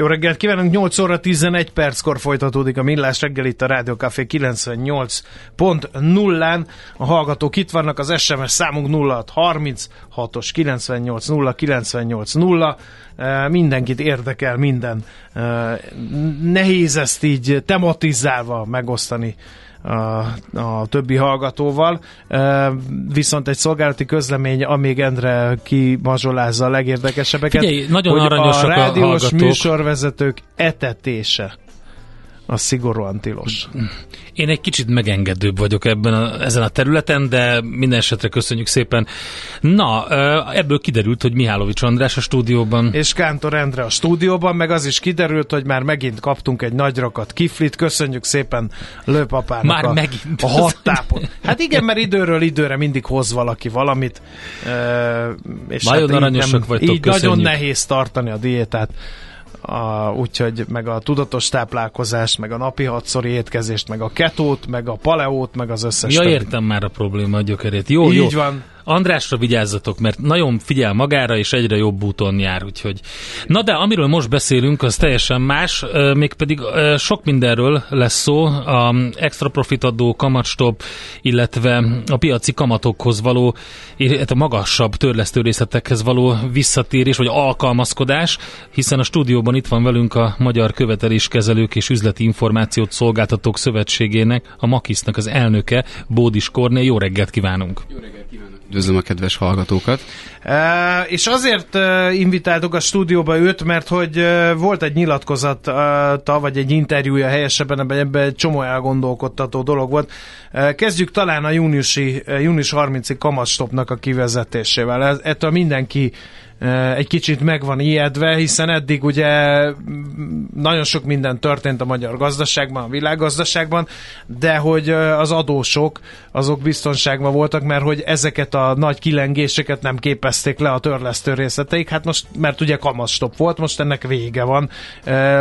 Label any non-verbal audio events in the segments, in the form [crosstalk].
Jó reggelt kívánunk, 8 óra 11 perckor folytatódik a Millás reggel itt a Rádió Café 98.0-án. A hallgatók itt vannak, az SMS számunk 0636-os 98 0 98 0. Mindenkit érdekel minden. Nehéz ezt így tematizálva megosztani a, a többi hallgatóval. Viszont egy szolgálati közlemény, amíg Endre kimazsolázza a legérdekesebbeket, Figyelj, nagyon hogy a rádiós a műsorvezetők etetése az szigorúan tilos. Én egy kicsit megengedőbb vagyok ebben a, ezen a területen, de minden esetre köszönjük szépen. Na, ebből kiderült, hogy Mihálovics András a stúdióban. És Kántor Endre a stúdióban, meg az is kiderült, hogy már megint kaptunk egy nagy rakat kiflit. Köszönjük szépen Lőpapának már a, megint. a hat tápot. Hát igen, mert időről időre mindig hoz valaki valamit. És nagyon hát aranyosak nem, vagytok, Így köszönjük. nagyon nehéz tartani a diétát. A, úgyhogy meg a tudatos táplálkozást, meg a napi hatszori étkezést, meg a ketót, meg a paleót, meg az összes Ja, többit. értem már a probléma a gyökerét. Jó, Így jó. van. Andrásra vigyázzatok, mert nagyon figyel magára, és egyre jobb úton jár, úgyhogy. Na de amiről most beszélünk, az teljesen más, mégpedig sok mindenről lesz szó, a extra profit adó, kamatstop, illetve a piaci kamatokhoz való, a magasabb törlesztő részletekhez való visszatérés, vagy alkalmazkodás, hiszen a stúdióban itt van velünk a Magyar Követeléskezelők és Üzleti Információt Szolgáltatók Szövetségének, a Makisznak az elnöke, Bódis Korné. Jó reggelt kívánunk! Jó reggelt kívánok! Üdvözlöm a kedves hallgatókat! E, és azért e, invitáltuk a stúdióba őt, mert hogy e, volt egy nyilatkozata, vagy egy interjúja helyesebben, ebben, ebben egy csomó elgondolkodtató dolog volt. E, kezdjük talán a júniusi, e, június 30-i kamatstopnak a kivezetésével. Ez, ettől mindenki egy kicsit meg van ijedve, hiszen eddig ugye nagyon sok minden történt a magyar gazdaságban, a világgazdaságban, de hogy az adósok azok biztonságban voltak, mert hogy ezeket a nagy kilengéseket nem képezték le a törlesztő részleteik, hát most, mert ugye kamaszstop volt, most ennek vége van.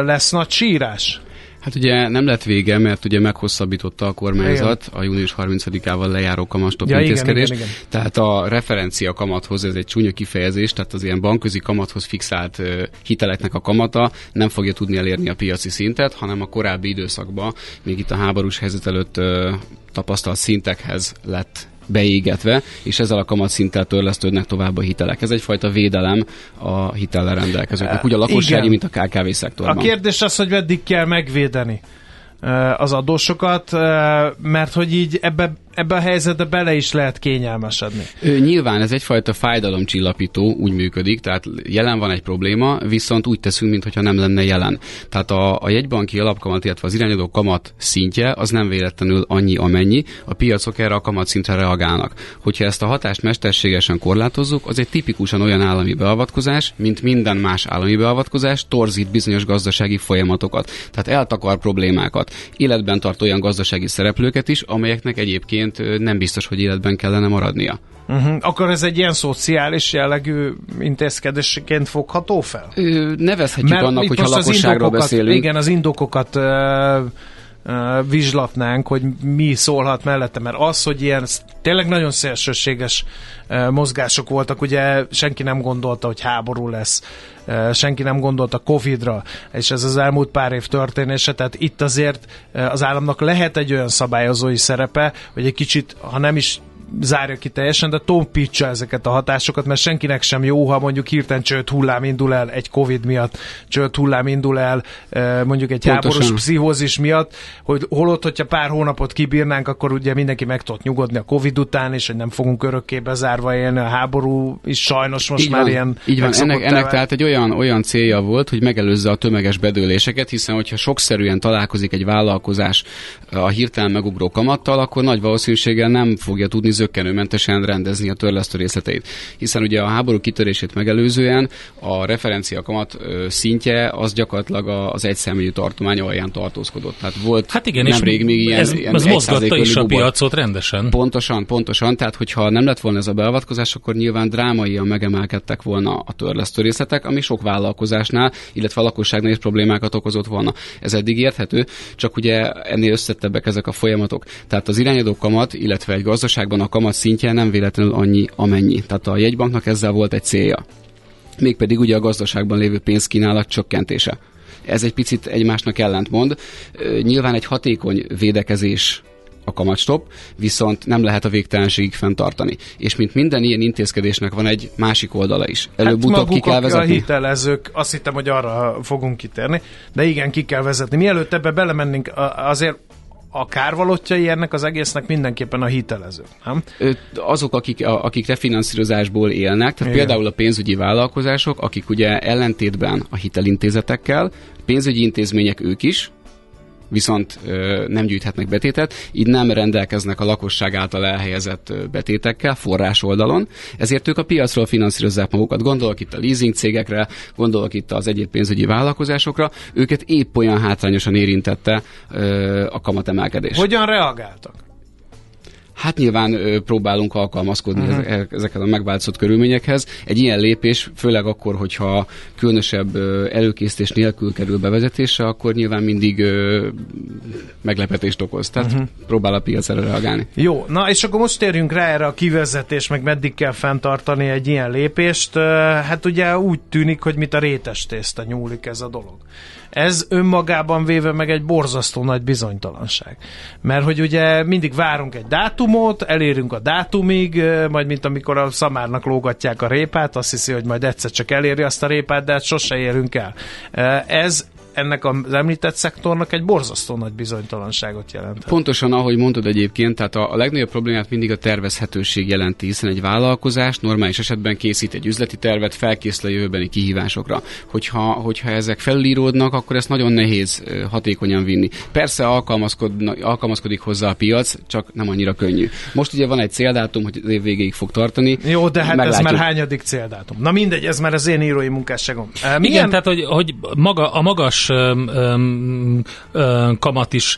Lesz nagy sírás? Hát ugye nem lett vége, mert ugye meghosszabbította a kormányzat igen. a június 30-ával lejáró kamatstop ja, intézkedést. Igen, igen, igen. Tehát a referencia kamathoz, ez egy csúnya kifejezés, tehát az ilyen bankközi kamathoz fixált hiteleknek a kamata nem fogja tudni elérni a piaci szintet, hanem a korábbi időszakban, még itt a háborús helyzet előtt tapasztalt szintekhez lett beégetve, és ezzel a kamatszinttel törlesztődnek tovább a hitelek. Ez egyfajta védelem a hitellel rendelkezőknek, úgy a lakossági, Igen. mint a KKV szektorban. A kérdés az, hogy meddig kell megvédeni az adósokat, mert hogy így ebbe ebbe a helyzetbe bele is lehet kényelmesedni. Ö, nyilván ez egyfajta fájdalomcsillapító, úgy működik, tehát jelen van egy probléma, viszont úgy teszünk, mintha nem lenne jelen. Tehát a, a jegybanki alapkamat, illetve az irányadó kamat szintje az nem véletlenül annyi, amennyi. A piacok erre a kamat szintre reagálnak. Hogyha ezt a hatást mesterségesen korlátozzuk, az egy tipikusan olyan állami beavatkozás, mint minden más állami beavatkozás, torzít bizonyos gazdasági folyamatokat. Tehát eltakar problémákat. Életben tart olyan gazdasági szereplőket is, amelyeknek egyébként nem biztos, hogy életben kellene maradnia. Uh-huh. Akkor ez egy ilyen szociális jellegű intézkedésként fogható fel? Ö, nevezhetjük Mert annak, hogyha lakosságról beszélünk. Igen, az indokokat uh, vizslatnánk, hogy mi szólhat mellette, mert az, hogy ilyen tényleg nagyon szélsőséges mozgások voltak, ugye senki nem gondolta, hogy háború lesz, senki nem gondolta Covid-ra, és ez az elmúlt pár év történése, tehát itt azért az államnak lehet egy olyan szabályozói szerepe, hogy egy kicsit, ha nem is zárja ki teljesen, de tompítsa ezeket a hatásokat, mert senkinek sem jó, ha mondjuk hirtelen csőt hullám indul el egy Covid miatt, csőt hullám indul el mondjuk egy Pontosan. háborús pszichózis miatt, hogy holott, hogyha pár hónapot kibírnánk, akkor ugye mindenki meg tudott nyugodni a Covid után, és hogy nem fogunk örökké bezárva élni, a háború is sajnos most így már van, ilyen Így van, ennek, ennek tehát egy olyan, olyan célja volt, hogy megelőzze a tömeges bedőléseket, hiszen hogyha sokszerűen találkozik egy vállalkozás a hirtelen megugró kamattal, akkor nagy valószínűséggel nem fogja tudni zöggenőmentesen rendezni a törlesztő részleteit. Hiszen ugye a háború kitörését megelőzően a referencia kamat szintje az gyakorlatilag az egyszemélyi tartomány alján tartózkodott. Tehát volt hát igen, nemrég még ilyen, ez, ilyen ez mozgatta is a piacot rendesen. Pontosan, pontosan. Tehát, hogyha nem lett volna ez a beavatkozás, akkor nyilván drámaian megemelkedtek volna a törlesztő részletek, ami sok vállalkozásnál, illetve a lakosságnál is problémákat okozott volna. Ez eddig érthető, csak ugye ennél összettebbek ezek a folyamatok. Tehát az irányadó kamat, illetve egy gazdaságban a kamat szintje nem véletlenül annyi, amennyi. Tehát a jegybanknak ezzel volt egy célja. Mégpedig ugye a gazdaságban lévő pénzkínálat csökkentése. Ez egy picit egymásnak ellentmond. Nyilván egy hatékony védekezés a kamatstop, viszont nem lehet a végtelenségig fenntartani. És mint minden ilyen intézkedésnek van egy másik oldala is. Előbb-utóbb hát ki kell vezetni. A hitelezők, azt hittem, hogy arra fogunk kitérni, de igen, ki kell vezetni. Mielőtt ebbe belemennénk, azért a kárvalotjai ennek az egésznek mindenképpen a hitelezők, nem? Azok, akik, akik refinanszírozásból élnek, tehát Igen. például a pénzügyi vállalkozások, akik ugye ellentétben a hitelintézetekkel, pénzügyi intézmények ők is, viszont nem gyűjthetnek betétet, így nem rendelkeznek a lakosság által elhelyezett betétekkel forrás oldalon, ezért ők a piacról finanszírozzák magukat. Gondolok itt a leasing cégekre, gondolok itt az egyéb pénzügyi vállalkozásokra, őket épp olyan hátrányosan érintette a kamatemelkedés. Hogyan reagáltak? Hát nyilván ö, próbálunk alkalmazkodni uh-huh. ezekhez a megváltozott körülményekhez. Egy ilyen lépés, főleg akkor, hogyha különösebb ö, előkészítés nélkül kerül bevezetésre, akkor nyilván mindig ö, meglepetést okoz. Tehát uh-huh. próbál a piac erre reagálni. Jó, na és akkor most térjünk rá erre a kivezetés, meg meddig kell fenntartani egy ilyen lépést. Hát ugye úgy tűnik, hogy mit a rétes tészta nyúlik ez a dolog. Ez önmagában véve meg egy borzasztó nagy bizonytalanság. Mert hogy ugye mindig várunk egy dátumot, elérünk a dátumig, majd mint amikor a szamárnak lógatják a répát, azt hiszi, hogy majd egyszer csak eléri azt a répát, de hát sose érünk el. Ez ennek az említett szektornak egy borzasztó nagy bizonytalanságot jelent. Pontosan, ahogy mondod egyébként, tehát a, a legnagyobb problémát mindig a tervezhetőség jelenti, hiszen egy vállalkozás normális esetben készít egy üzleti tervet, felkészül a jövőbeni kihívásokra. Hogyha, hogyha ezek felíródnak, akkor ezt nagyon nehéz hatékonyan vinni. Persze alkalmazkodik hozzá a piac, csak nem annyira könnyű. Most ugye van egy céldátum, hogy az év végéig fog tartani. Jó, de hát Meglátjuk. ez már hányadik céldátum? Na mindegy, ez már az én írói munkásságom. Milyen... Igen, tehát hogy, hogy maga, a magas kamat is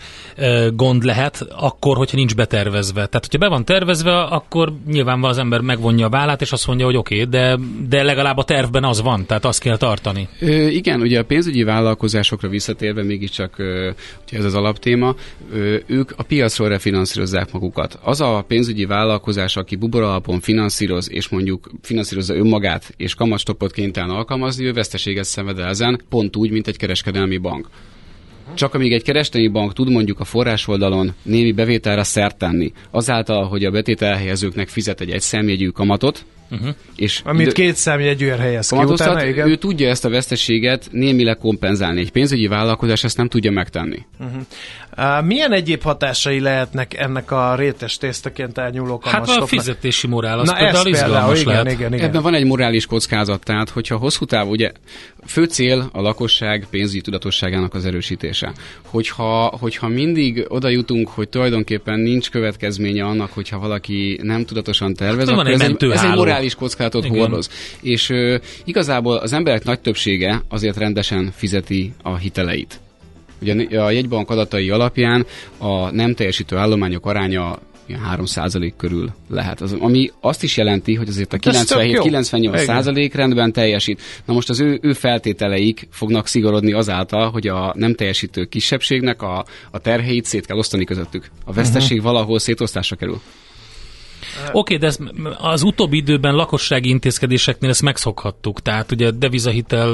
gond lehet, akkor, hogyha nincs betervezve. Tehát, hogyha be van tervezve, akkor nyilván az ember megvonja a vállát, és azt mondja, hogy oké, okay, de, de legalább a tervben az van, tehát azt kell tartani. Ö, igen, ugye a pénzügyi vállalkozásokra visszatérve mégiscsak ö, ugye ez az alaptéma, ők a piacról refinanszírozzák magukat. Az a pénzügyi vállalkozás, aki bubor alapon finanszíroz, és mondjuk finanszírozza önmagát, és kamatstopot kénytelen alkalmazni, ő veszteséget szenved el ezen, pont úgy, mint egy kereskedelmi kereskedelmi bank. Csak amíg egy kereskedelmi bank tud mondjuk a forrás oldalon némi bevételre szert tenni, azáltal, hogy a betét elhelyezőknek fizet egy egyszemjegyű kamatot, Uh-huh. És Amit idő... két számjegyűen helyez ki utána, igen. Ő tudja ezt a veszteséget némileg kompenzálni. Egy pénzügyi vállalkozás ezt nem tudja megtenni. Uh-huh. Uh, milyen egyéb hatásai lehetnek ennek a rétes tésztaként elnyúló? Hát a fizetési morál, az Na például izgalmas igen, lehet. Igen, igen. Ebben van egy morális kockázat, tehát hogyha hosszú távú, ugye fő cél a lakosság pénzügyi tudatosságának az erősítése. Hogyha, hogyha mindig oda jutunk, hogy tulajdonképpen nincs következménye annak, hogyha valaki nem tudatosan tervez, hát, akkor ez egy, ez egy morális kockázatot Igen. hordoz. És ö, igazából az emberek nagy többsége azért rendesen fizeti a hiteleit. Ugye a jegybank adatai alapján a nem teljesítő állományok aránya 3% körül lehet. Az, ami azt is jelenti, hogy azért a 97-98% rendben teljesít. Na most az ő, ő feltételeik fognak szigorodni azáltal, hogy a nem teljesítő kisebbségnek a, a terheit szét kell osztani közöttük. A vesztesség uh-huh. valahol szétosztásra kerül. Oké, okay, de ez, az utóbbi időben lakossági intézkedéseknél ezt megszokhattuk, tehát ugye devizahitel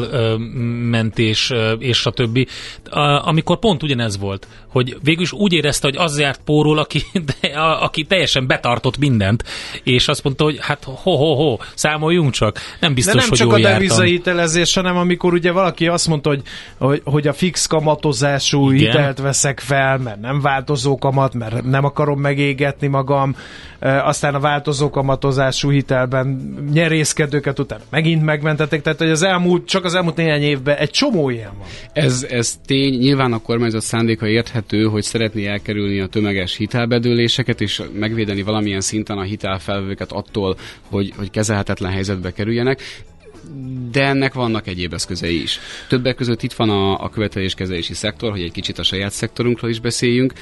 mentés és a többi, amikor pont ugyanez volt, hogy végül is úgy érezte, hogy az járt pórul, aki, de, a, aki teljesen betartott mindent, és azt mondta, hogy hát ho-ho-ho, számoljunk csak, nem biztos, de nem hogy csak a devizahitelezés, hanem amikor ugye valaki azt mondta, hogy, hogy, hogy a fix kamatozású Igen. hitelt veszek fel, mert nem változó kamat, mert nem akarom megégetni magam, aztán aztán a változó kamatozású hitelben nyerészkedőket utána megint megmentették, tehát hogy az elmúlt, csak az elmúlt néhány évben egy csomó ilyen van. Ez, ez tény, nyilván a kormányzat szándéka érthető, hogy szeretné elkerülni a tömeges hitelbedőléseket, és megvédeni valamilyen szinten a hitelfelvőket attól, hogy, hogy kezelhetetlen helyzetbe kerüljenek de ennek vannak egyéb eszközei is. Többek között itt van a, a követeléskezelési szektor, hogy egy kicsit a saját szektorunkról is beszéljünk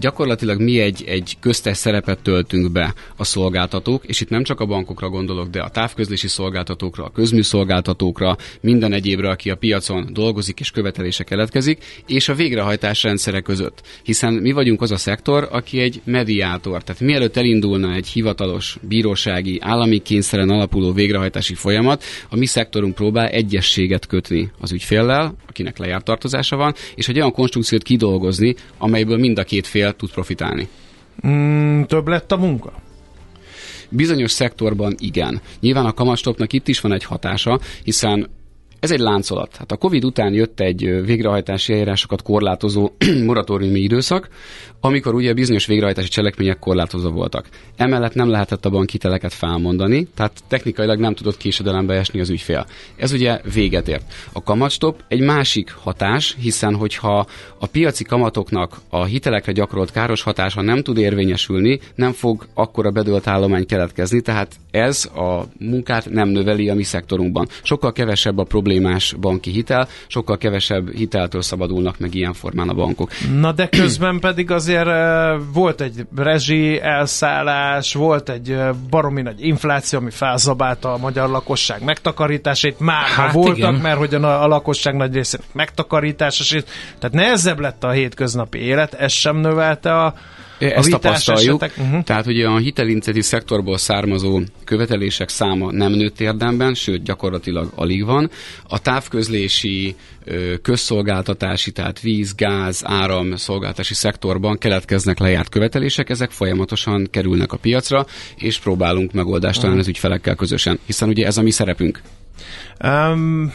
gyakorlatilag mi egy, egy köztes szerepet töltünk be a szolgáltatók, és itt nem csak a bankokra gondolok, de a távközlési szolgáltatókra, a közműszolgáltatókra, minden egyébre, aki a piacon dolgozik és követelése keletkezik, és a végrehajtás rendszere között. Hiszen mi vagyunk az a szektor, aki egy mediátor. Tehát mielőtt elindulna egy hivatalos, bírósági, állami kényszeren alapuló végrehajtási folyamat, a mi szektorunk próbál egyességet kötni az ügyféllel, akinek lejárt tartozása van, és egy olyan konstrukciót kidolgozni, amelyből mind a két fél tud profitálni. Mm, több lett a munka? Bizonyos szektorban igen. Nyilván a kamastopnak itt is van egy hatása, hiszen ez egy láncolat. Hát a Covid után jött egy végrehajtási eljárásokat korlátozó [clears throat] moratóriumi időszak, amikor ugye bizonyos végrehajtási cselekmények korlátozva voltak. Emellett nem lehetett a bankhiteleket felmondani, tehát technikailag nem tudott késedelembe esni az ügyfél. Ez ugye véget ért. A kamatstop egy másik hatás, hiszen hogyha a piaci kamatoknak a hitelekre gyakorolt káros hatása nem tud érvényesülni, nem fog akkora bedölt állomány keletkezni, tehát ez a munkát nem növeli a mi szektorunkban. Sokkal kevesebb a problémás banki hitel, sokkal kevesebb hiteltől szabadulnak meg ilyen formán a bankok. Na de közben pedig az azért volt egy rezsi elszállás, volt egy baromi nagy infláció, ami felzabálta a magyar lakosság megtakarításait. Már hát voltak, igen. mert hogy a, a lakosság nagy részének megtakarítása, tehát nehezebb lett a hétköznapi élet, ez sem növelte a ezt tapasztaljuk. Uh-huh. Tehát ugye a hitelinceti szektorból származó követelések száma nem nőtt érdemben, sőt gyakorlatilag alig van. A távközlési, közszolgáltatási, tehát víz, gáz, áram szolgáltási szektorban keletkeznek lejárt követelések, ezek folyamatosan kerülnek a piacra, és próbálunk megoldást találni uh-huh. az ügyfelekkel közösen, hiszen ugye ez a mi szerepünk. Um,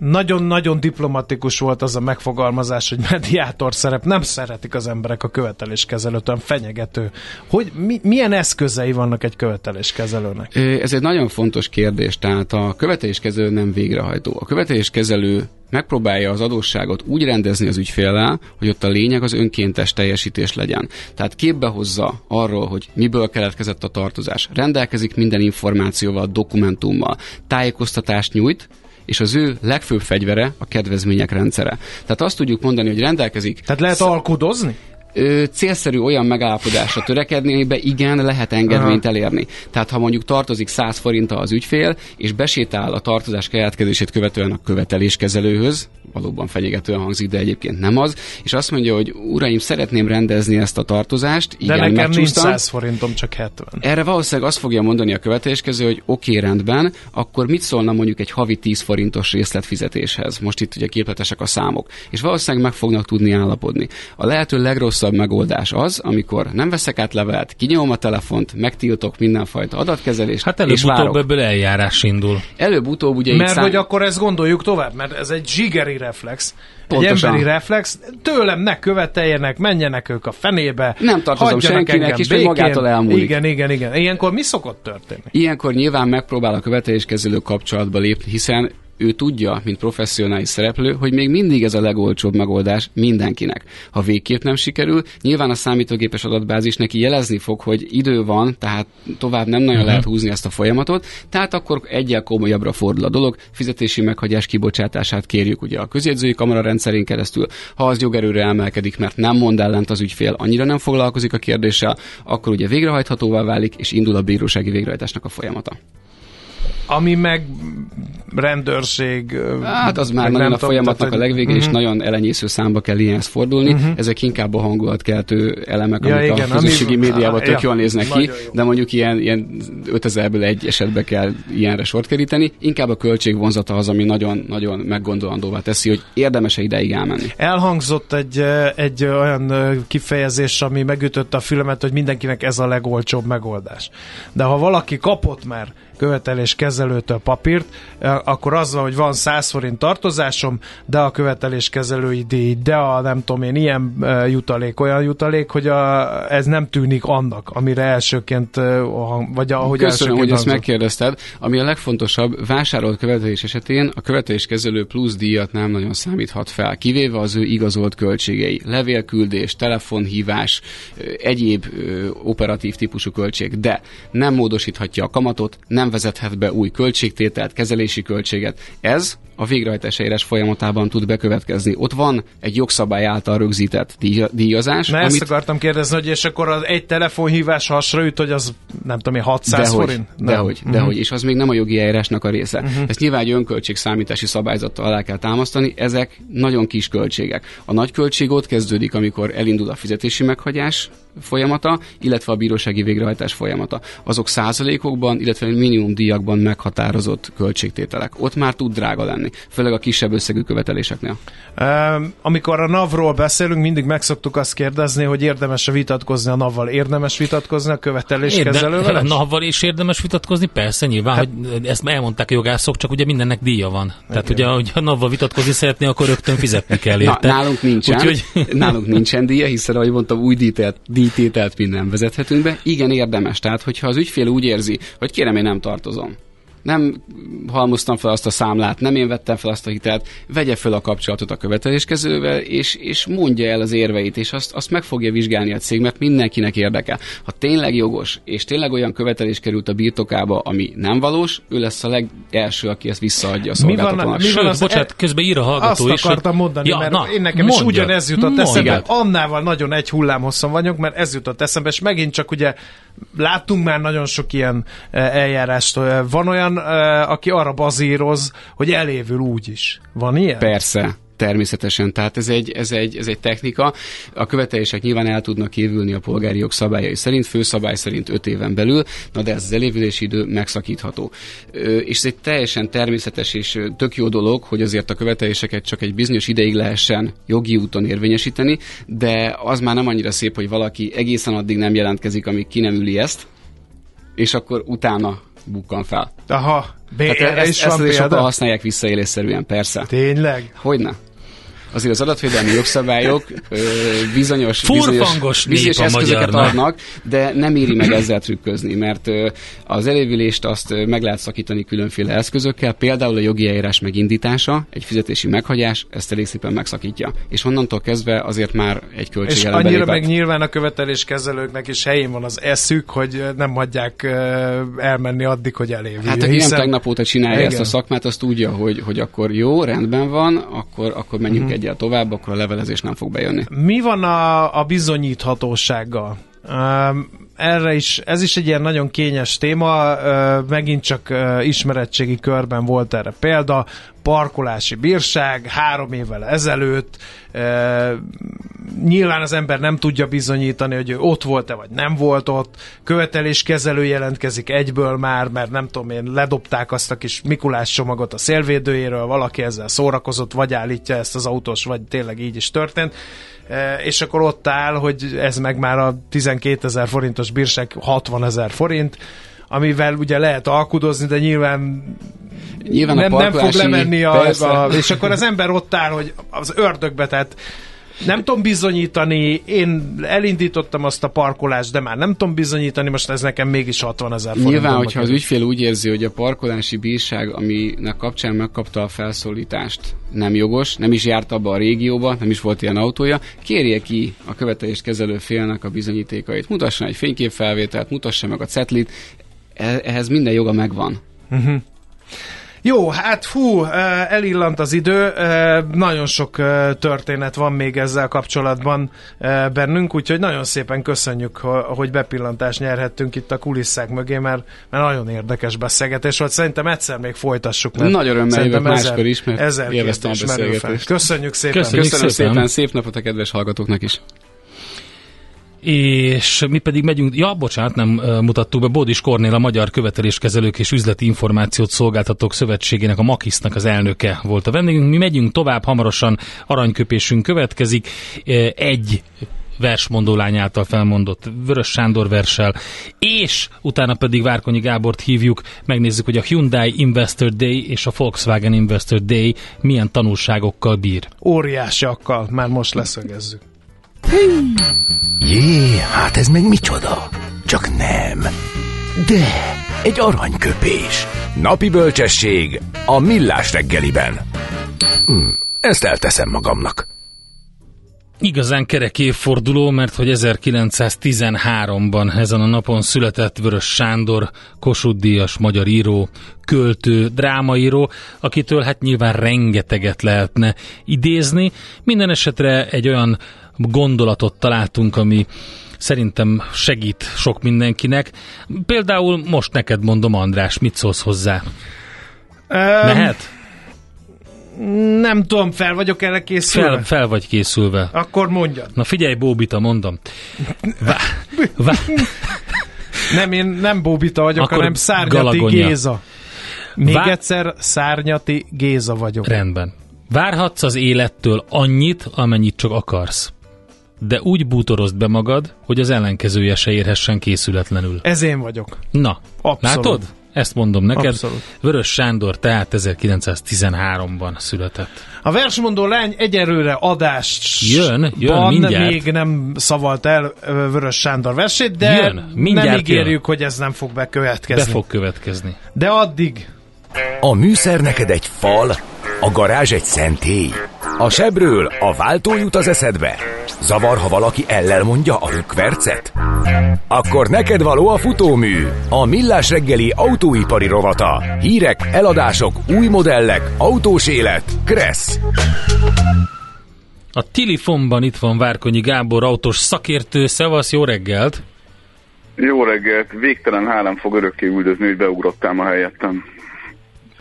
nagyon-nagyon diplomatikus volt az a megfogalmazás, hogy mediátor szerep. Nem szeretik az emberek a követeléskezelőt, fenyegető. Hogy mi, milyen eszközei vannak egy követeléskezelőnek? Ez egy nagyon fontos kérdés. Tehát a követeléskezelő nem végrehajtó. A követeléskezelő megpróbálja az adósságot úgy rendezni az ügyféllel, hogy ott a lényeg az önkéntes teljesítés legyen. Tehát képbe hozza arról, hogy miből keletkezett a tartozás. Rendelkezik minden információval, dokumentummal, tájékoztatást nyújt, és az ő legfőbb fegyvere a kedvezmények rendszere. Tehát azt tudjuk mondani, hogy rendelkezik. Tehát lehet alkudozni? Ö, célszerű olyan megállapodásra törekedni, amiben igen, lehet engedményt Aha. elérni. Tehát ha mondjuk tartozik 100 forinttal az ügyfél, és besétál a tartozás keletkezését követően a követeléskezelőhöz, valóban fenyegetően hangzik, de egyébként nem az, és azt mondja, hogy uraim, szeretném rendezni ezt a tartozást. Igen, de nekem nincs 100 forintom, csak 70. Erre valószínűleg azt fogja mondani a követeléskező, hogy oké, okay, rendben, akkor mit szólna mondjuk egy havi 10 forintos részletfizetéshez? Most itt ugye képletesek a számok. És valószínűleg meg fognak tudni állapodni. A lehető legrosszabb legrosszabb megoldás az, amikor nem veszek át levelet, kinyomom a telefont, megtiltok mindenfajta adatkezelést, Hát előbb-utóbb ebből eljárás indul. Előbb-utóbb ugye Mert szám... hogy akkor ezt gondoljuk tovább, mert ez egy zsigeri reflex. Pontosan. Egy emberi reflex, tőlem ne követeljenek, menjenek ők a fenébe. Nem tartozom senkinek, és magától elmúlik. Igen, igen, igen. Ilyenkor mi szokott történni? Ilyenkor nyilván megpróbál a követeléskezelő kapcsolatba lépni, hiszen ő tudja, mint professzionális szereplő, hogy még mindig ez a legolcsóbb megoldás mindenkinek. Ha végképp nem sikerül, nyilván a számítógépes adatbázis neki jelezni fog, hogy idő van, tehát tovább nem nagyon uh-huh. lehet húzni ezt a folyamatot, tehát akkor egyel komolyabbra fordul a dolog, fizetési meghagyás kibocsátását kérjük ugye a közjegyzői kamera rendszerén keresztül, ha az jogerőre emelkedik, mert nem mond ellent az ügyfél, annyira nem foglalkozik a kérdéssel, akkor ugye végrehajthatóvá válik, és indul a bírósági végrehajtásnak a folyamata. Ami meg rendőrség. Hát az már nagyon a folyamatnak a legvége, uh-huh. és mhm. nagyon elenyésző számba kell ilyenhez fordulni. Uh-huh. Ezek inkább a hangulatkeltő elemek, ja, amik igen, a közösségi ami, médiában tök ja, jól néznek ki, de mondjuk ilyen, ilyen 5000-ből egy esetbe kell ilyenre sort keríteni. Inkább a költségvonzata az, ami nagyon-nagyon meggondolandóvá teszi, hogy érdemes-e ideig elmenni. Elhangzott egy, egy olyan kifejezés, ami megütötte a fülemet, hogy mindenkinek ez a legolcsóbb megoldás. De ha valaki kapott már követelés követeléskezelőtől papírt, akkor az van, hogy van 100 forint tartozásom, de a követeléskezelői díj, de a nem tudom én, ilyen jutalék, olyan jutalék, hogy a, ez nem tűnik annak, amire elsőként, vagy ahogy Köszönöm, hogy ezt megkérdezted. Ami a legfontosabb, vásárolt követelés esetén a követeléskezelő plusz díjat nem nagyon számíthat fel, kivéve az ő igazolt költségei. Levélküldés, telefonhívás, egyéb operatív típusú költség, de nem módosíthatja a kamatot, nem vezethet be új költségtételt, kezelési költséget. Ez a végrehajtás eljárás folyamatában tud bekövetkezni. Ott van egy jogszabály által rögzített díjazás. Na amit... ezt akartam kérdezni, hogy és akkor az egy telefonhívás hasra üt, hogy az nem tudom, 600 dehogy, forint? Nem. Dehogy, uh-huh. dehogy, és az még nem a jogi eljárásnak a része. Uh-huh. Ezt nyilván egy önköltség számítási szabályzattal alá kell támasztani, ezek nagyon kis költségek. A nagy költség ott kezdődik, amikor elindul a fizetési meghagyás, folyamata, illetve a bírósági végrehajtás folyamata. Azok százalékokban, illetve minimum díjakban meghatározott költségtételek. Ott már tud drága lenni, főleg a kisebb összegű követeléseknél. Um, amikor a NAV-ról beszélünk, mindig megszoktuk azt kérdezni, hogy érdemes-e vitatkozni a NAV-val. Érdemes vitatkozni a követeléskezelővel? Érde, a [laughs] NAV-val is érdemes vitatkozni? Persze, nyilván, hát, hogy ezt elmondták a jogászok, csak ugye mindennek díja van. Tehát ugye, hogy a NAV-val vitatkozni szeretné, akkor rögtön fizetni kell érte. Na, nálunk nincsen. Úgyhogy... [laughs] nálunk nincsen díja, hiszen ahogy mondtam, új díjtelt, díjtételt minden vezethetünk be. Igen, érdemes. Tehát, hogyha az ügyfél úgy érzi, hogy kérem, én nem tartozom nem halmoztam fel azt a számlát, nem én vettem fel azt a hitelt, vegye fel a kapcsolatot a követeléskezővel, és, és mondja el az érveit, és azt, azt meg fogja vizsgálni a cég, mert mindenkinek érdekel. Ha tényleg jogos, és tényleg olyan követelés került a birtokába, ami nem valós, ő lesz a legelső, aki ezt visszaadja a szolgáltatónak. Mi van, mi van az bocsánat, e- közben ír a hallgató azt is. akartam hogy... mondani, ja, mert na, én nekem mondjad, is ugyanez jutott mondjad. eszembe. Annával nagyon egy hullámhosszon vagyok, mert ez jutott eszembe, és megint csak ugye láttunk már nagyon sok ilyen e, eljárást. Van olyan, aki arra bazíroz, hogy elévül úgy is. Van ilyen? Persze. Természetesen, tehát ez egy, ez, egy, ez egy technika. A követelések nyilván el tudnak évülni a polgári jog szabályai szerint, főszabály szerint 5 éven belül, na de ez az elévülési idő megszakítható. És ez egy teljesen természetes és tök jó dolog, hogy azért a követeléseket csak egy bizonyos ideig lehessen jogi úton érvényesíteni, de az már nem annyira szép, hogy valaki egészen addig nem jelentkezik, amíg ki nem üli ezt, és akkor utána bukkan fel. Aha, B- Tehát ezt, is ezt, van ezt sokan használják visszaélésszerűen, persze. Tényleg? Hogyne? Azért az adatvédelmi jogszabályok ö, bizonyos, bizonyos, bizonyos eszközöket adnak, de nem éri meg ezzel trükközni, mert ö, az elévülést azt ö, meg lehet szakítani különféle eszközökkel, például a jogi eljárás megindítása, egy fizetési meghagyás, ezt elég szépen megszakítja. És onnantól kezdve azért már egy költség És annyira belépett. meg nyilván a követeléskezelőknek is helyén van az eszük, hogy nem hagyják elmenni addig, hogy elévüljön. Hát aki hiszen... nem tegnap óta csinálja Igen. ezt a szakmát, azt tudja, hogy, hogy akkor jó, rendben van, akkor, akkor menjünk uh-huh. Egyel tovább, akkor a levelezés nem fog bejönni. Mi van a, a bizonyíthatósággal? Erre is, ez is egy ilyen nagyon kényes téma, megint csak ismeretségi körben volt erre példa, parkolási bírság három évvel ezelőtt, nyilván az ember nem tudja bizonyítani, hogy ő ott volt-e vagy nem volt ott, követeléskezelő jelentkezik egyből már, mert nem tudom én, ledobták azt a kis Mikulás csomagot a szélvédőjéről, valaki ezzel szórakozott, vagy állítja ezt az autós, vagy tényleg így is történt és akkor ott áll, hogy ez meg már a 12 ezer forintos bírság 60 ezer forint, amivel ugye lehet alkudozni, de nyilván Nyilván nem, nem fog lemenni a, a, és akkor az ember ott áll, hogy az ördögbe, tehát nem tudom bizonyítani, én elindítottam azt a parkolást, de már nem tudom bizonyítani, most ez nekem mégis 60 ezer forint. Nyilván, hogyha az ügyfél úgy érzi, hogy a parkolási bírság, aminek kapcsán megkapta a felszólítást, nem jogos, nem is járt abba a régióba, nem is volt ilyen autója, kérje ki a követelést kezelő félnek a bizonyítékait. Mutasson egy fényképfelvételt, mutassa meg a cetlit, e- ehhez minden joga megvan. Uh-huh. Jó, hát hú, elillant az idő, nagyon sok történet van még ezzel kapcsolatban bennünk, úgyhogy nagyon szépen köszönjük, hogy bepillantást nyerhettünk itt a kulisszák mögé, mert, mert nagyon érdekes beszélgetés volt. Szerintem egyszer még folytassuk. Mert Nagy örömmel jövök máskor is, mert élveztem a beszélgetést. Köszönjük szépen. Köszönjük Köszönöm szépen. szépen, szép napot a kedves hallgatóknak is és mi pedig megyünk, ja, bocsánat, nem mutattuk be, Bódis Kornél, a Magyar Követeléskezelők és Üzleti Információt Szolgáltatók Szövetségének, a Makisznak az elnöke volt a vendégünk. Mi megyünk tovább, hamarosan aranyköpésünk következik. Egy versmondó lány által felmondott Vörös Sándor versel, és utána pedig Várkonyi Gábort hívjuk, megnézzük, hogy a Hyundai Investor Day és a Volkswagen Investor Day milyen tanulságokkal bír. Óriásiakkal, már most leszögezzük. Jé, hát ez meg micsoda? Csak nem. De, egy aranyköpés. Napi bölcsesség a millás reggeliben. Hm, ezt elteszem magamnak. Igazán kerek évforduló, mert hogy 1913-ban ezen a napon született Vörös Sándor, Kossuth Díjas magyar író, költő, drámaíró, akitől hát nyilván rengeteget lehetne idézni. Minden esetre egy olyan gondolatot találtunk, ami szerintem segít sok mindenkinek. Például most neked mondom, András, mit szólsz hozzá? Um, Mehet? Nem tudom, fel vagyok erre készülve? Fel, fel vagy készülve. Akkor mondjad. Na figyelj, Bóbita, mondom. Vá, vá, Nem, én nem Bóbita vagyok, Akkor hanem Szárnyati Galagonya. Géza. Még Vá- egyszer Szárnyati Géza vagyok. rendben. Várhatsz az élettől annyit, amennyit csak akarsz. De úgy bútorozd be magad, hogy az ellenkezője se érhessen készületlenül. Ez én vagyok. Na, Abszolút. látod? Ezt mondom neked. Abszolút. Vörös Sándor tehát 1913-ban született. A versmondó lány egyelőre adást Jön, jön, mindjárt. még nem szavalt el Vörös Sándor versét, de Jön, mindjárt nem ígérjük, jön. hogy ez nem fog Be bekövetkezni. fog következni. De addig A műszer neked egy fal, a garázs egy szentély. A sebről a váltó jut az eszedbe. Zavar, ha valaki ellel mondja a rükvercet? Akkor neked való a futómű, a millás reggeli autóipari rovata. Hírek, eladások, új modellek, autós élet. Kressz. A Tilifonban itt van Várkonyi Gábor, autós szakértő. Szevasz, jó reggelt! Jó reggelt, végtelen hálám fog örökké üldözni, hogy beugrottál ma helyettem.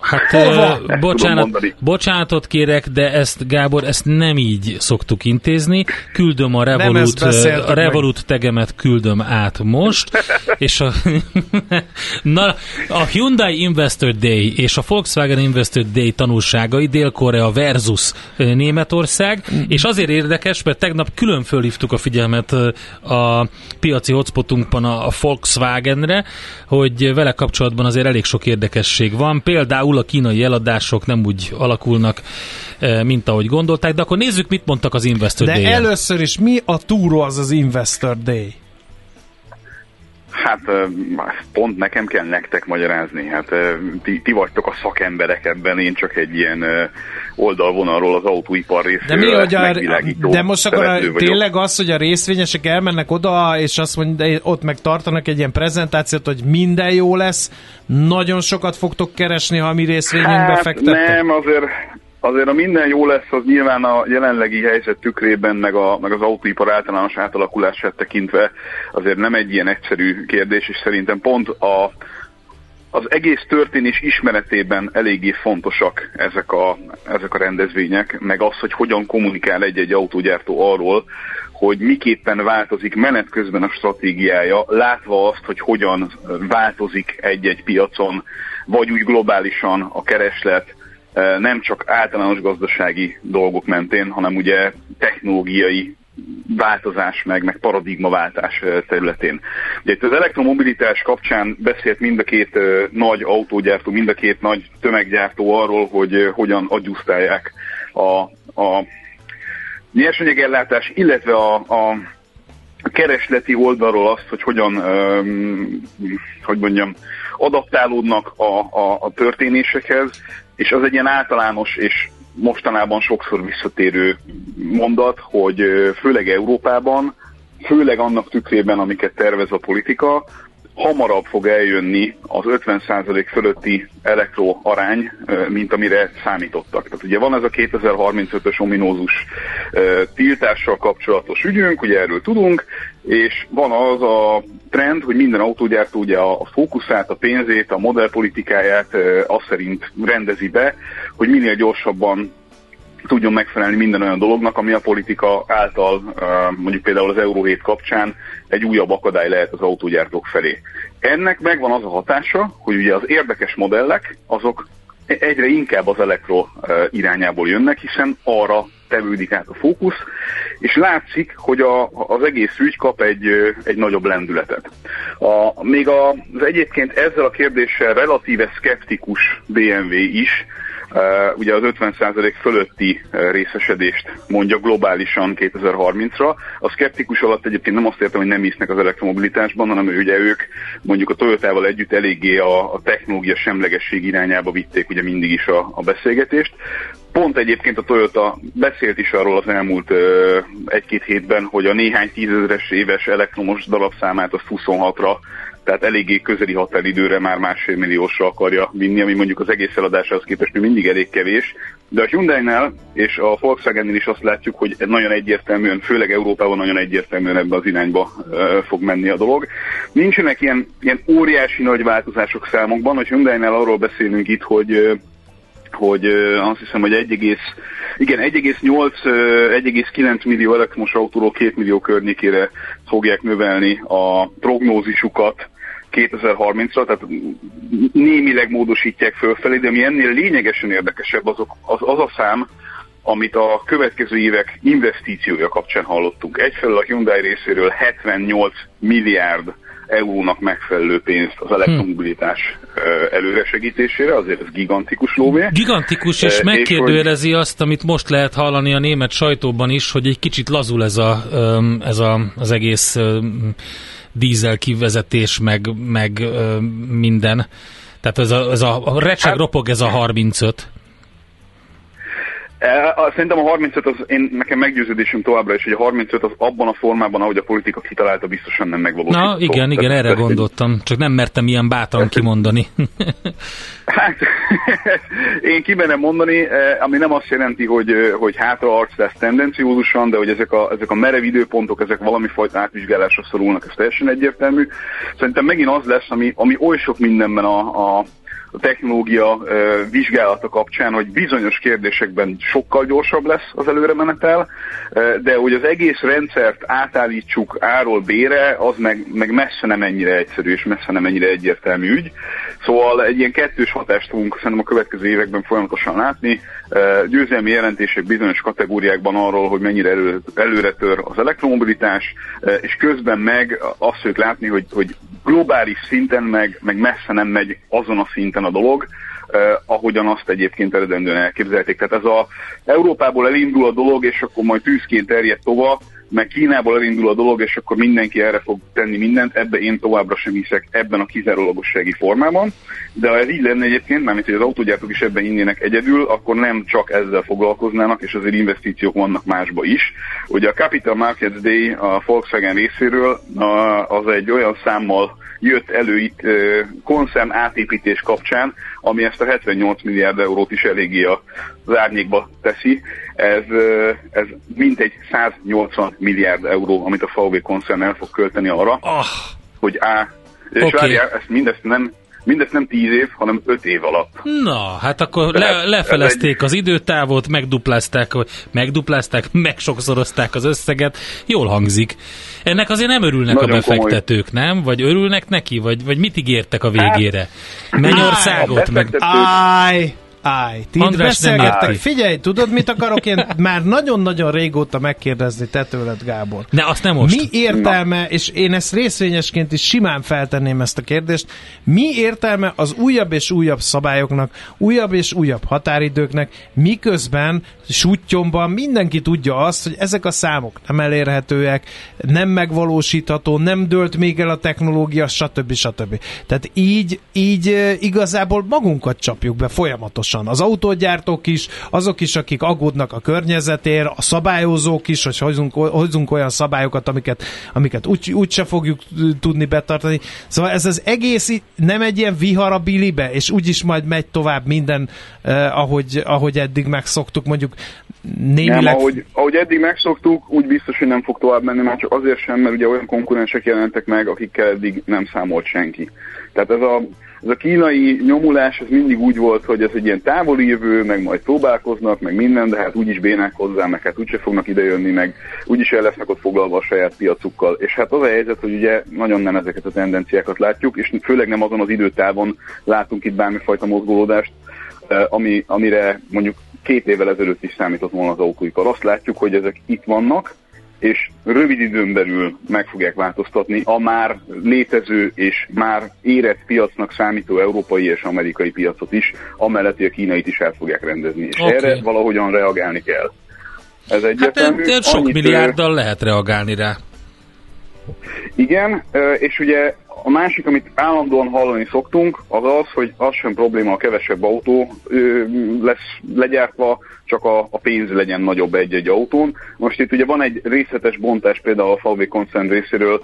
Hát Hova? bocsánat, bocsánatot kérek, de ezt Gábor, ezt nem így szoktuk intézni. Küldöm a Revolut, a Revolut tegemet küldöm át most, [laughs] és a, [laughs] na, a Hyundai Investor Day és a Volkswagen Investor Day tanulságai Dél-Korea versus Németország, és azért érdekes, mert tegnap külön fölhívtuk a figyelmet a piaci hotspotunkban a Volkswagenre, hogy vele kapcsolatban azért elég sok érdekesség van. Például a kínai eladások nem úgy alakulnak, eh, mint ahogy gondolták, de akkor nézzük, mit mondtak az Investor De Day-en. először is mi a túró az az Investor Day? Hát pont nekem kell nektek magyarázni. Hát ti, ti vagytok a szakemberek ebben, én csak egy ilyen oldalvonalról az autóipar De részéről mi, hogy a, de most akkor a, tényleg az, hogy a részvényesek elmennek oda, és azt mondja, ott meg tartanak egy ilyen prezentációt, hogy minden jó lesz, nagyon sokat fogtok keresni, ha mi részvényünkbe hát fektettek? nem, azért, azért a minden jó lesz, az nyilván a jelenlegi helyzet tükrében, meg, a, meg az autóipar általános átalakulását tekintve azért nem egy ilyen egyszerű kérdés, és szerintem pont a, az egész történés ismeretében eléggé fontosak ezek a, ezek a rendezvények, meg az, hogy hogyan kommunikál egy-egy autógyártó arról, hogy miképpen változik menet közben a stratégiája, látva azt, hogy hogyan változik egy-egy piacon, vagy úgy globálisan a kereslet, nem csak általános gazdasági dolgok mentén, hanem ugye technológiai változás meg, meg paradigmaváltás területén. Ugye itt az elektromobilitás kapcsán beszélt mind a két nagy autógyártó, mind a két nagy tömeggyártó arról, hogy hogyan adjusztálják a, a nyersanyagellátás, illetve a, a keresleti oldalról azt, hogy hogyan, hogy mondjam, adaptálódnak a, a, a történésekhez, és az egy ilyen általános és mostanában sokszor visszatérő mondat, hogy főleg Európában, főleg annak tükrében, amiket tervez a politika, hamarabb fog eljönni az 50% fölötti elektro arány, mint amire számítottak. Tehát ugye van ez a 2035-ös ominózus tiltással kapcsolatos ügyünk, ugye erről tudunk, és van az a trend, hogy minden autógyártó ugye a fókuszát, a pénzét, a modellpolitikáját azt szerint rendezi be, hogy minél gyorsabban tudjon megfelelni minden olyan dolognak, ami a politika által, mondjuk például az Euró 7 kapcsán egy újabb akadály lehet az autógyártók felé. Ennek megvan az a hatása, hogy ugye az érdekes modellek, azok egyre inkább az elektro irányából jönnek, hiszen arra tevődik át a fókusz, és látszik, hogy a, az egész ügy kap egy, egy nagyobb lendületet. A, még a, az egyébként ezzel a kérdéssel relatíve skeptikus BMW is ugye az 50% fölötti uh, részesedést mondja globálisan 2030-ra. A szkeptikus alatt egyébként nem azt értem, hogy nem hisznek az elektromobilitásban, hanem ugye ők mondjuk a Toyotával együtt eléggé a, a technológia semlegesség irányába vitték ugye mindig is a, a beszélgetést. Pont egyébként a Toyota beszélt is arról az elmúlt uh, egy-két hétben, hogy a néhány tízezeres éves elektromos darabszámát az 26-ra tehát eléggé közeli határidőre már másfél milliósra akarja vinni, ami mondjuk az egész eladásához képest még mindig elég kevés. De a Hyundai-nál és a Volkswagen-nél is azt látjuk, hogy nagyon egyértelműen, főleg Európában nagyon egyértelműen ebbe az irányba fog menni a dolog. Nincsenek ilyen, ilyen óriási nagy változások számokban, hogy Hyundai-nál arról beszélünk itt, hogy hogy azt hiszem, hogy 1, igen, 1,8-1,9 millió elektromos autóról 2 millió környékére fogják növelni a prognózisukat 2030-ra, tehát némileg módosítják fölfelé, de ami ennél lényegesen érdekesebb, azok, az, az a szám, amit a következő évek investíciója kapcsán hallottunk. Egyfelől a Hyundai részéről 78 milliárd eurónak megfelelő pénzt az elektromobilitás előresegítésére, azért ez gigantikus lóvé. Gigantikus, és megkérdőjelezi azt, amit most lehet hallani a német sajtóban is, hogy egy kicsit lazul ez, a, ez a, az egész dízel kivezetés, meg, meg minden. Tehát ez a, ez a recseg hát, ropog ez a 35. Szerintem a 35 az, én, nekem meggyőződésem továbbra is, hogy a 35 az abban a formában, ahogy a politika kitalálta, biztosan nem megvalósítható. Na igen, igen, erre ezt gondoltam. Csak nem mertem ilyen bátran kimondani. [laughs] Hát, [laughs] én kimenem mondani, ami nem azt jelenti, hogy, hogy hátraarc lesz tendenciózusan, de hogy ezek a, ezek a merev időpontok, ezek valami fajta átvizsgálásra szorulnak, ez teljesen egyértelmű. Szerintem megint az lesz, ami, ami oly sok mindenben a, a a technológia vizsgálata kapcsán, hogy bizonyos kérdésekben sokkal gyorsabb lesz az előremenetel, de hogy az egész rendszert átállítsuk áról bére, az meg, meg messze nem ennyire egyszerű és messze nem ennyire egyértelmű ügy. Szóval egy ilyen kettős hatást fogunk szerintem a következő években folyamatosan látni. Győzelmi jelentések bizonyos kategóriákban arról, hogy mennyire elő, előre tör az elektromobilitás, és közben meg azt látni, hogy, hogy globális szinten meg, meg messze nem megy azon a szinten a dolog, eh, ahogyan azt egyébként eredendően elképzelték. Tehát ez a Európából elindul a dolog, és akkor majd tűzként terjed tovább, meg Kínából elindul a dolog, és akkor mindenki erre fog tenni mindent, ebbe én továbbra sem hiszek ebben a kizárólagossági formában. De ha ez így lenne egyébként, mármint hogy az autógyártók is ebben innének egyedül, akkor nem csak ezzel foglalkoznának, és azért investíciók vannak másba is. Ugye a Capital Markets Day a Volkswagen részéről az egy olyan számmal jött elő itt konszern átépítés kapcsán, ami ezt a 78 milliárd eurót is eléggé az árnyékba teszi. Ez, ez mintegy 180 milliárd euró, amit a VW koncern el fog költeni arra, oh. hogy A, és okay. várjál, ezt mindezt nem Mindezt nem tíz év, hanem öt év alatt. Na, hát akkor le, lefelezték egy... az időtávot, megduplázták, megduplázták, [laughs] megsokszorozták az összeget. Jól hangzik. Ennek azért nem örülnek Nagyon a befektetők, komoly. nem? Vagy örülnek neki? Vagy, vagy mit ígértek a végére? Hát, Mennyországot? Meg... Áj! Állj, ti András nem érti. Figyelj, tudod, mit akarok én már nagyon-nagyon régóta megkérdezni te tőled, Gábor? Ne, azt nem most. Mi értelme, Na. és én ezt részvényesként is simán feltenném ezt a kérdést, mi értelme az újabb és újabb szabályoknak, újabb és újabb határidőknek, miközben sutyomban mindenki tudja azt, hogy ezek a számok nem elérhetőek, nem megvalósítható, nem dölt még el a technológia, stb. stb. Tehát így, így igazából magunkat csapjuk be folyamatosan gyorsan. Az autógyártók is, azok is, akik aggódnak a környezetért, a szabályozók is, hogy hozunk, hozunk olyan szabályokat, amiket, amiket úgy, úgyse fogjuk tudni betartani. Szóval ez az egész nem egy ilyen vihar a bilibe, és úgyis majd megy tovább minden, eh, ahogy, ahogy eddig megszoktuk, mondjuk némileg... Nem, ahogy, ahogy eddig megszoktuk, úgy biztos, hogy nem fog tovább menni, már csak azért sem, mert ugye olyan konkurensek jelentek meg, akikkel eddig nem számolt senki. Tehát ez a ez a kínai nyomulás ez mindig úgy volt, hogy ez egy ilyen távoli jövő, meg majd próbálkoznak, meg minden, de hát úgyis bénák hozzá, meg hát úgyse fognak idejönni, meg úgyis el lesznek ott foglalva a saját piacukkal. És hát az a helyzet, hogy ugye nagyon nem ezeket a tendenciákat látjuk, és főleg nem azon az időtávon látunk itt bármifajta mozgolódást, ami, amire mondjuk két évvel ezelőtt is számított volna az autóipar. Azt látjuk, hogy ezek itt vannak, és rövid időn belül meg fogják változtatni a már létező és már érett piacnak számító európai és amerikai piacot is, amellett, hogy a kínait is el fogják rendezni. És okay. erre valahogyan reagálni kell. Ez egyértelmű. Hát, sok milliárddal lehet reagálni rá. Igen, és ugye a másik, amit állandóan hallani szoktunk, az az, hogy az sem probléma, a kevesebb autó lesz legyártva, csak a, a pénz legyen nagyobb egy-egy autón. Most itt ugye van egy részletes bontás például a VW koncern részéről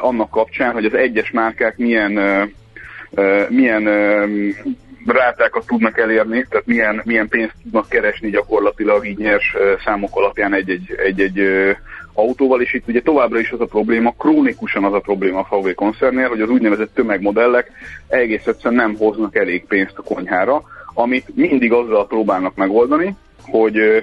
annak kapcsán, hogy az egyes márkák milyen, milyen rátákat tudnak elérni, tehát milyen, milyen pénzt tudnak keresni gyakorlatilag így nyers számok alapján egy-egy, autóval, és itt ugye továbbra is az a probléma, krónikusan az a probléma a VW koncernél, hogy az úgynevezett tömegmodellek egész egyszerűen nem hoznak elég pénzt a konyhára, amit mindig azzal próbálnak megoldani, hogy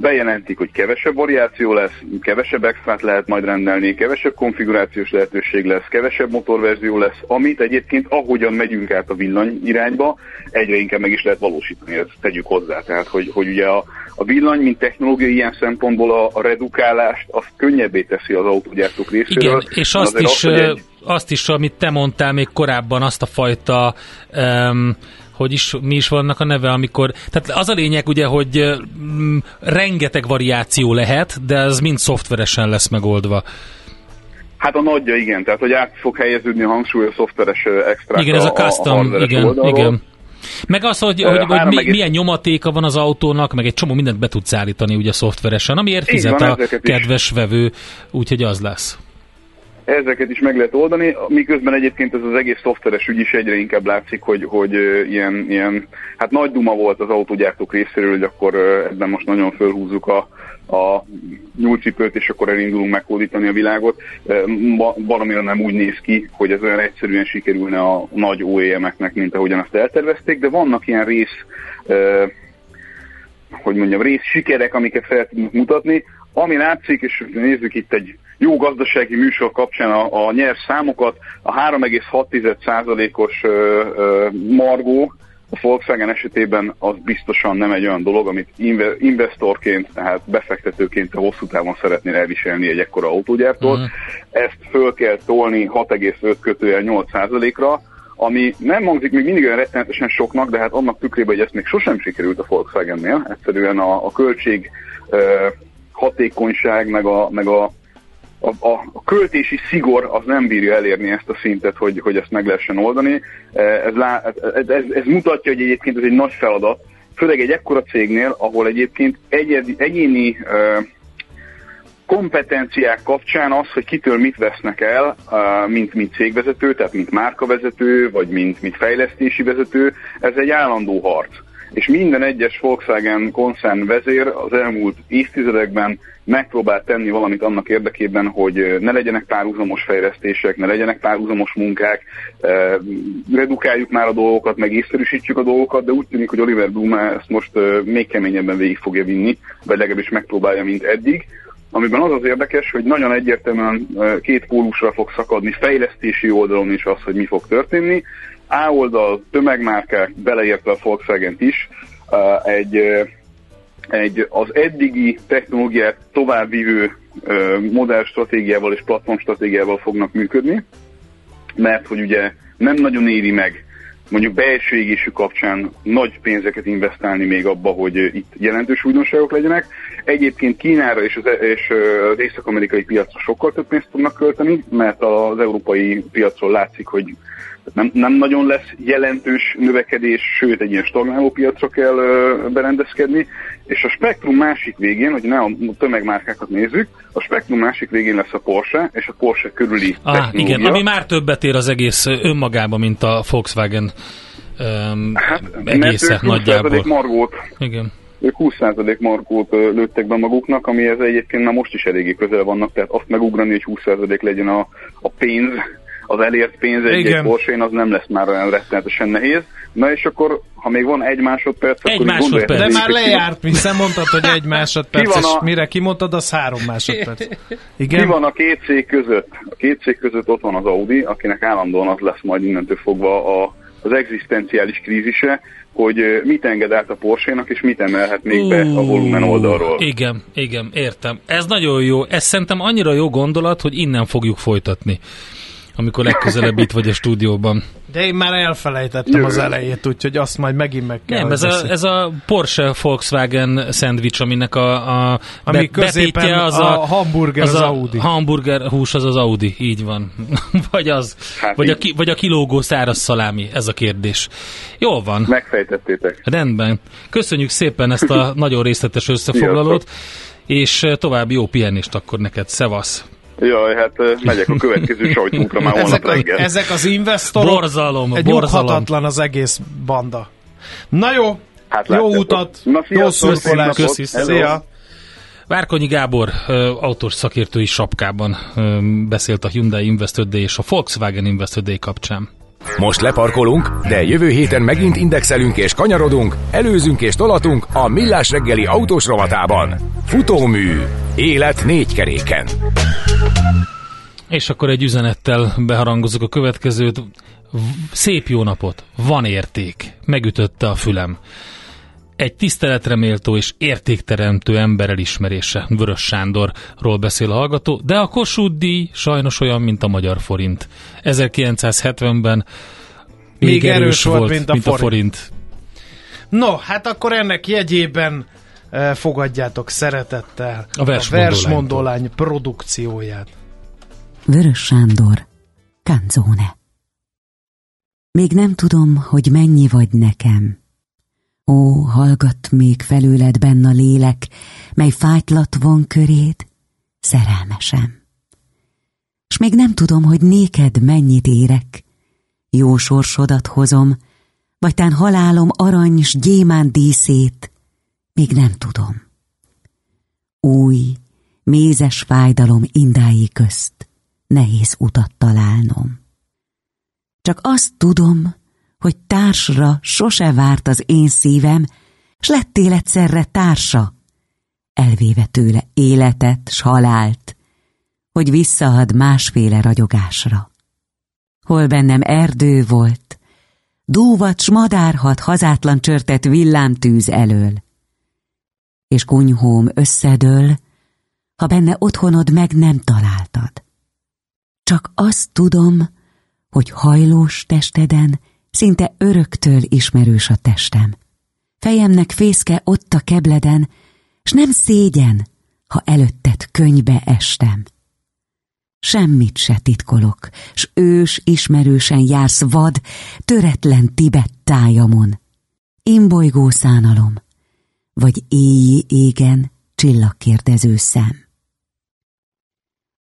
bejelentik, hogy kevesebb variáció lesz, kevesebb extrát lehet majd rendelni, kevesebb konfigurációs lehetőség lesz, kevesebb motorverzió lesz, amit egyébként ahogyan megyünk át a villany irányba, egyre inkább meg is lehet valósítani, ezt tegyük hozzá. Tehát, hogy, hogy ugye a, a villany, mint technológia ilyen szempontból a, a redukálást, azt könnyebbé teszi az autógyártók részéről. Igen, és azt is, az, egy... azt is, amit te mondtál még korábban, azt a fajta um, hogy is, mi is vannak a neve, amikor, tehát az a lényeg ugye, hogy mm, rengeteg variáció lehet, de ez mind szoftveresen lesz megoldva. Hát a nagyja igen, tehát hogy át fog helyeződni a hangsúly a szoftveres extra. Igen, ez a custom, a igen, oldalról. igen. Meg az, hogy, hogy, hogy mi, milyen nyomatéka van az autónak, meg egy csomó mindent be tudsz állítani ugye szoftveresen, amiért fizet van, a kedves is. vevő, úgyhogy az lesz ezeket is meg lehet oldani, miközben egyébként ez az egész szoftveres ügy is egyre inkább látszik, hogy, hogy ilyen, ilyen, hát nagy duma volt az autógyártók részéről, hogy akkor ebben most nagyon fölhúzzuk a, a nyúlcipőt, és akkor elindulunk megkódítani a világot. Valamire nem úgy néz ki, hogy ez olyan egyszerűen sikerülne a nagy OEM-eknek, mint ahogyan azt eltervezték, de vannak ilyen rész hogy mondjam, rész sikerek, amiket fel tudunk mutatni, ami látszik, és nézzük itt egy jó gazdasági műsor kapcsán a, a nyers számokat, a 3,6%-os margó a Volkswagen esetében az biztosan nem egy olyan dolog, amit investorként, tehát befektetőként a hosszú távon szeretnél elviselni egy ekkora autógyártól. Uh-huh. Ezt föl kell tolni 6,5 kötőjel 8%-ra, ami nem hangzik még mindig olyan rettenetesen soknak, de hát annak tükrében, hogy ezt még sosem sikerült a Volkswagennél. Egyszerűen a, a költség hatékonyság, meg a, meg a, a, a, költési szigor az nem bírja elérni ezt a szintet, hogy, hogy ezt meg lehessen oldani. E, ez, ez, ez, ez mutatja, hogy egyébként ez egy nagy feladat, főleg egy ekkora cégnél, ahol egyébként egyedi, egyéni uh, kompetenciák kapcsán az, hogy kitől mit vesznek el, mint, mint cégvezető, tehát mint márkavezető, vagy mint, mint fejlesztési vezető, ez egy állandó harc és minden egyes Volkswagen koncern vezér az elmúlt évtizedekben megpróbált tenni valamit annak érdekében, hogy ne legyenek párhuzamos fejlesztések, ne legyenek párhuzamos munkák, redukáljuk már a dolgokat, meg észszerűsítjük a dolgokat, de úgy tűnik, hogy Oliver Blume ezt most még keményebben végig fogja vinni, vagy legalábbis megpróbálja, mint eddig amiben az az érdekes, hogy nagyon egyértelműen két pólusra fog szakadni fejlesztési oldalon is az, hogy mi fog történni. A oldal tömegmárkák, beleértve a volkswagen is, egy, egy az eddigi technológiát továbbvívő modell stratégiával és platform stratégiával fognak működni, mert hogy ugye nem nagyon éri meg mondjuk belső égésű kapcsán nagy pénzeket investálni még abba, hogy itt jelentős újdonságok legyenek. Egyébként Kínára és az, e- és az észak-amerikai piacra sokkal több pénzt tudnak költeni, mert az európai piacról látszik, hogy nem, nem nagyon lesz jelentős növekedés, sőt egy ilyen stagnáló piacra kell berendezkedni, és a spektrum másik végén, hogy ne a tömegmárkákat nézzük, a spektrum másik végén lesz a Porsche, és a Porsche körüli ah, igen, ami már többet ér az egész önmagában, mint a Volkswagen um, hát, egésze nagyjából. Margót. Igen ők 20% markót lőttek be maguknak, ami ez egyébként már most is eléggé közel vannak, tehát azt megugrani, hogy 20% legyen a, a pénz, az elért pénz egy, egy porsche az nem lesz már olyan rettenetesen nehéz. Na és akkor, ha még van egy másodperc, egy akkor másodperc. De már lejárt, hiszen mondtad, hogy egy másodperc, és a... mire kimondtad, az három másodperc. Igen? Ki van a két cég között? A két cég között ott van az Audi, akinek állandóan az lesz majd innentől fogva a az egzisztenciális krízise, hogy mit enged át a porsche és mit emelhet még be a volumen oldalról. Igen, igen, értem. Ez nagyon jó. Ez szerintem annyira jó gondolat, hogy innen fogjuk folytatni amikor legközelebb itt vagy a stúdióban. De én már elfelejtettem Jö. az elejét, úgyhogy azt majd megint meg kell. Nem, ez a, ez a Porsche Volkswagen szendvics, aminek a, a Ami középen az a, a hamburger az, az a Audi. Hamburger hús az az Audi, így van. [laughs] vagy az, hát vagy, a, vagy a kilógó száraz szalámi, ez a kérdés. Jól van. Megfejtettétek. Rendben. Köszönjük szépen ezt a [laughs] nagyon részletes összefoglalót, és további jó pihenést akkor neked. Szevasz! Jaj, hát megyek a következő sajtókra már holnap reggel. Ezek az investorok, borzalom, egy borzalom. az egész banda. Na jó, hát jó utat, Na, jó szurkolást, szia! Várkonyi Gábor autós szakértői sapkában beszélt a Hyundai Investor Day és a Volkswagen Investor Day kapcsán. Most leparkolunk, de jövő héten megint indexelünk és kanyarodunk, előzünk és tolatunk a Millás reggeli autós rovatában. Futómű. Élet négy keréken. És akkor egy üzenettel beharangozok a következőt. Szép jó napot, van érték, megütötte a fülem. Egy tiszteletre méltó és értékteremtő ember elismerése. Vörös Sándorról beszél a hallgató, de a Kossuth díj sajnos olyan, mint a magyar forint. 1970-ben még, még erős, erős volt, mint, a, mint forint. a forint. No, hát akkor ennek jegyében eh, fogadjátok szeretettel a versmondolány, a produkcióját. Vörös Sándor, Canzone. Még nem tudom, hogy mennyi vagy nekem, Ó, hallgat még felőled benn a lélek, mely fájtlat von köréd, szerelmesem. S még nem tudom, hogy néked mennyit érek, jó sorsodat hozom, vagy tán halálom arany s gyémán díszét, még nem tudom. Új, mézes fájdalom indái közt nehéz utat találnom. Csak azt tudom, hogy társra sose várt az én szívem, s lettél egyszerre társa, elvéve tőle életet s halált, hogy visszaad másféle ragyogásra. Hol bennem erdő volt, dúvat s madárhat hazátlan csörtet villámtűz elől, és kunyhóm összedől, ha benne otthonod meg nem találtad. Csak azt tudom, hogy hajlós testeden Szinte öröktől ismerős a testem. Fejemnek fészke ott a kebleden, s nem szégyen, ha előtted könybe estem. Semmit se titkolok, s ős ismerősen jársz vad, töretlen Tibet tájamon. Imbolygó szánalom, vagy éjjé égen csillagkérdező szem.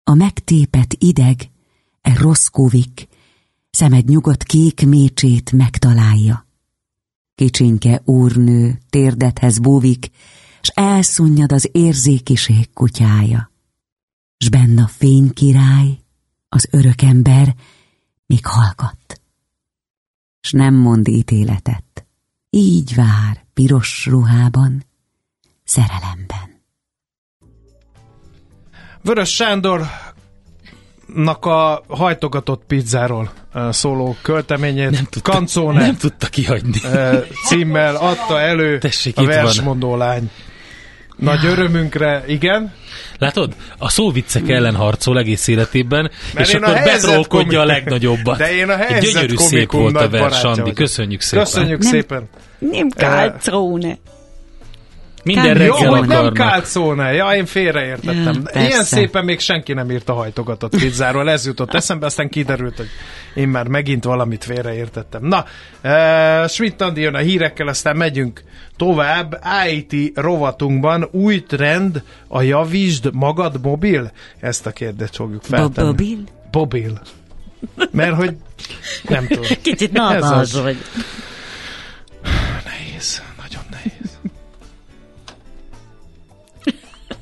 A megtépet ideg, e roszkóvik, szemed nyugodt kék mécsét megtalálja. Kicsinke úrnő térdethez búvik, s elszunnyad az érzékiség kutyája. S benne a fénykirály, az örökember még hallgat. S nem mond ítéletet, így vár piros ruhában, szerelemben. Vörös Sándor nak a hajtogatott pizzáról szóló költeményét nem tudta, Kancone nem tudta kihagyni. címmel adta elő Tessék, a versmondó lány. Nagy örömünkre, igen. Látod? A szóviccek ellen harcol egész életében, Mert és akkor betrolkodja a legnagyobbat. De én a helyzet Gyönyörű szép volt a vers, Andi. Köszönjük szépen. Köszönjük nem, szépen. Nem calzone. Minden reggel Jó, hogy nem kálcóne. Ja, én félreértettem. Ja, Ilyen szépen még senki nem írt a hajtogatott pizzáról. Ez jutott eszembe, aztán kiderült, hogy én már megint valamit félreértettem. Na, uh, Schmidt jön a hírekkel, aztán megyünk tovább. IT rovatunkban új trend a javítsd magad mobil? Ezt a kérdést fogjuk feltenni. Mobil? Mobil. Mert hogy nem tudom. Kicsit nagy vagy.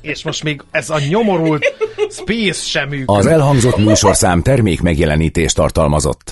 És most még ez a nyomorult Space sem működik. Az elhangzott műsorszám termék megjelenítést tartalmazott.